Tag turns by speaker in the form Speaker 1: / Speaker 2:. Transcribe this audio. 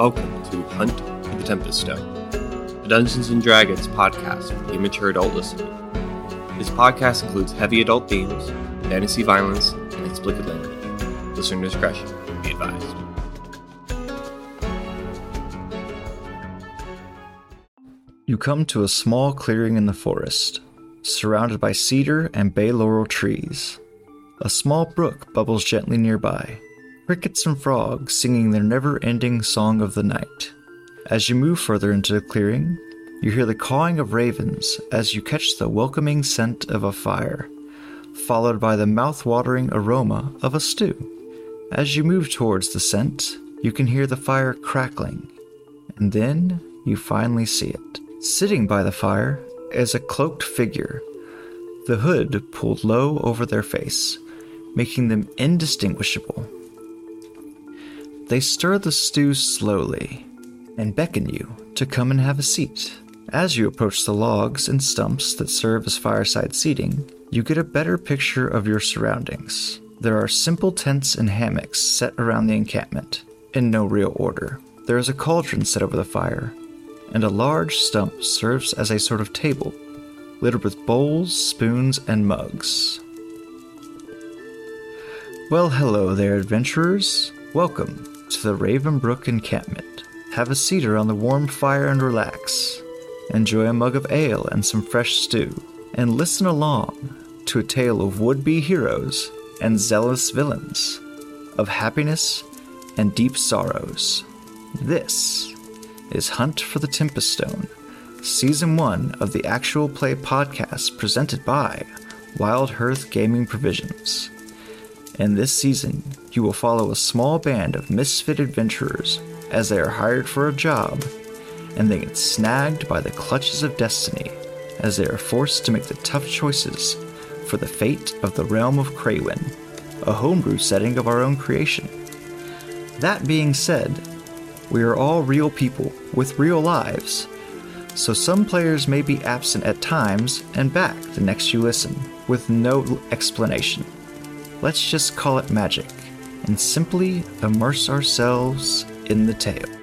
Speaker 1: Welcome to Hunt for the Tempest Stone, the Dungeons and Dragons podcast for the immature adult listener. This podcast includes heavy adult themes, fantasy violence, and explicit language. Listener discretion be advised.
Speaker 2: You come to a small clearing in the forest, surrounded by cedar and bay laurel trees. A small brook bubbles gently nearby, crickets and frogs singing their never ending song of the night. As you move further into the clearing, you hear the cawing of ravens as you catch the welcoming scent of a fire, followed by the mouth-watering aroma of a stew. As you move towards the scent, you can hear the fire crackling, and then you finally see it. Sitting by the fire is a cloaked figure, the hood pulled low over their face, making them indistinguishable. They stir the stew slowly and beckon you to come and have a seat. As you approach the logs and stumps that serve as fireside seating, you get a better picture of your surroundings. There are simple tents and hammocks set around the encampment, in no real order. There is a cauldron set over the fire, and a large stump serves as a sort of table, littered with bowls, spoons, and mugs. Well, hello there, adventurers. Welcome to the Ravenbrook encampment. Have a seat around the warm fire and relax. Enjoy a mug of ale and some fresh stew, and listen along to a tale of would be heroes and zealous villains, of happiness and deep sorrows. This is Hunt for the Tempest Stone, Season 1 of the Actual Play podcast presented by Wild Hearth Gaming Provisions. In this season, you will follow a small band of misfit adventurers as they are hired for a job, and they get snagged by the clutches of destiny as they are forced to make the tough choices for the fate of the realm of Craywin, a homebrew setting of our own creation. That being said, we are all real people with real lives, so some players may be absent at times and back the next you listen with no explanation. Let's just call it magic and simply immerse ourselves in the tale.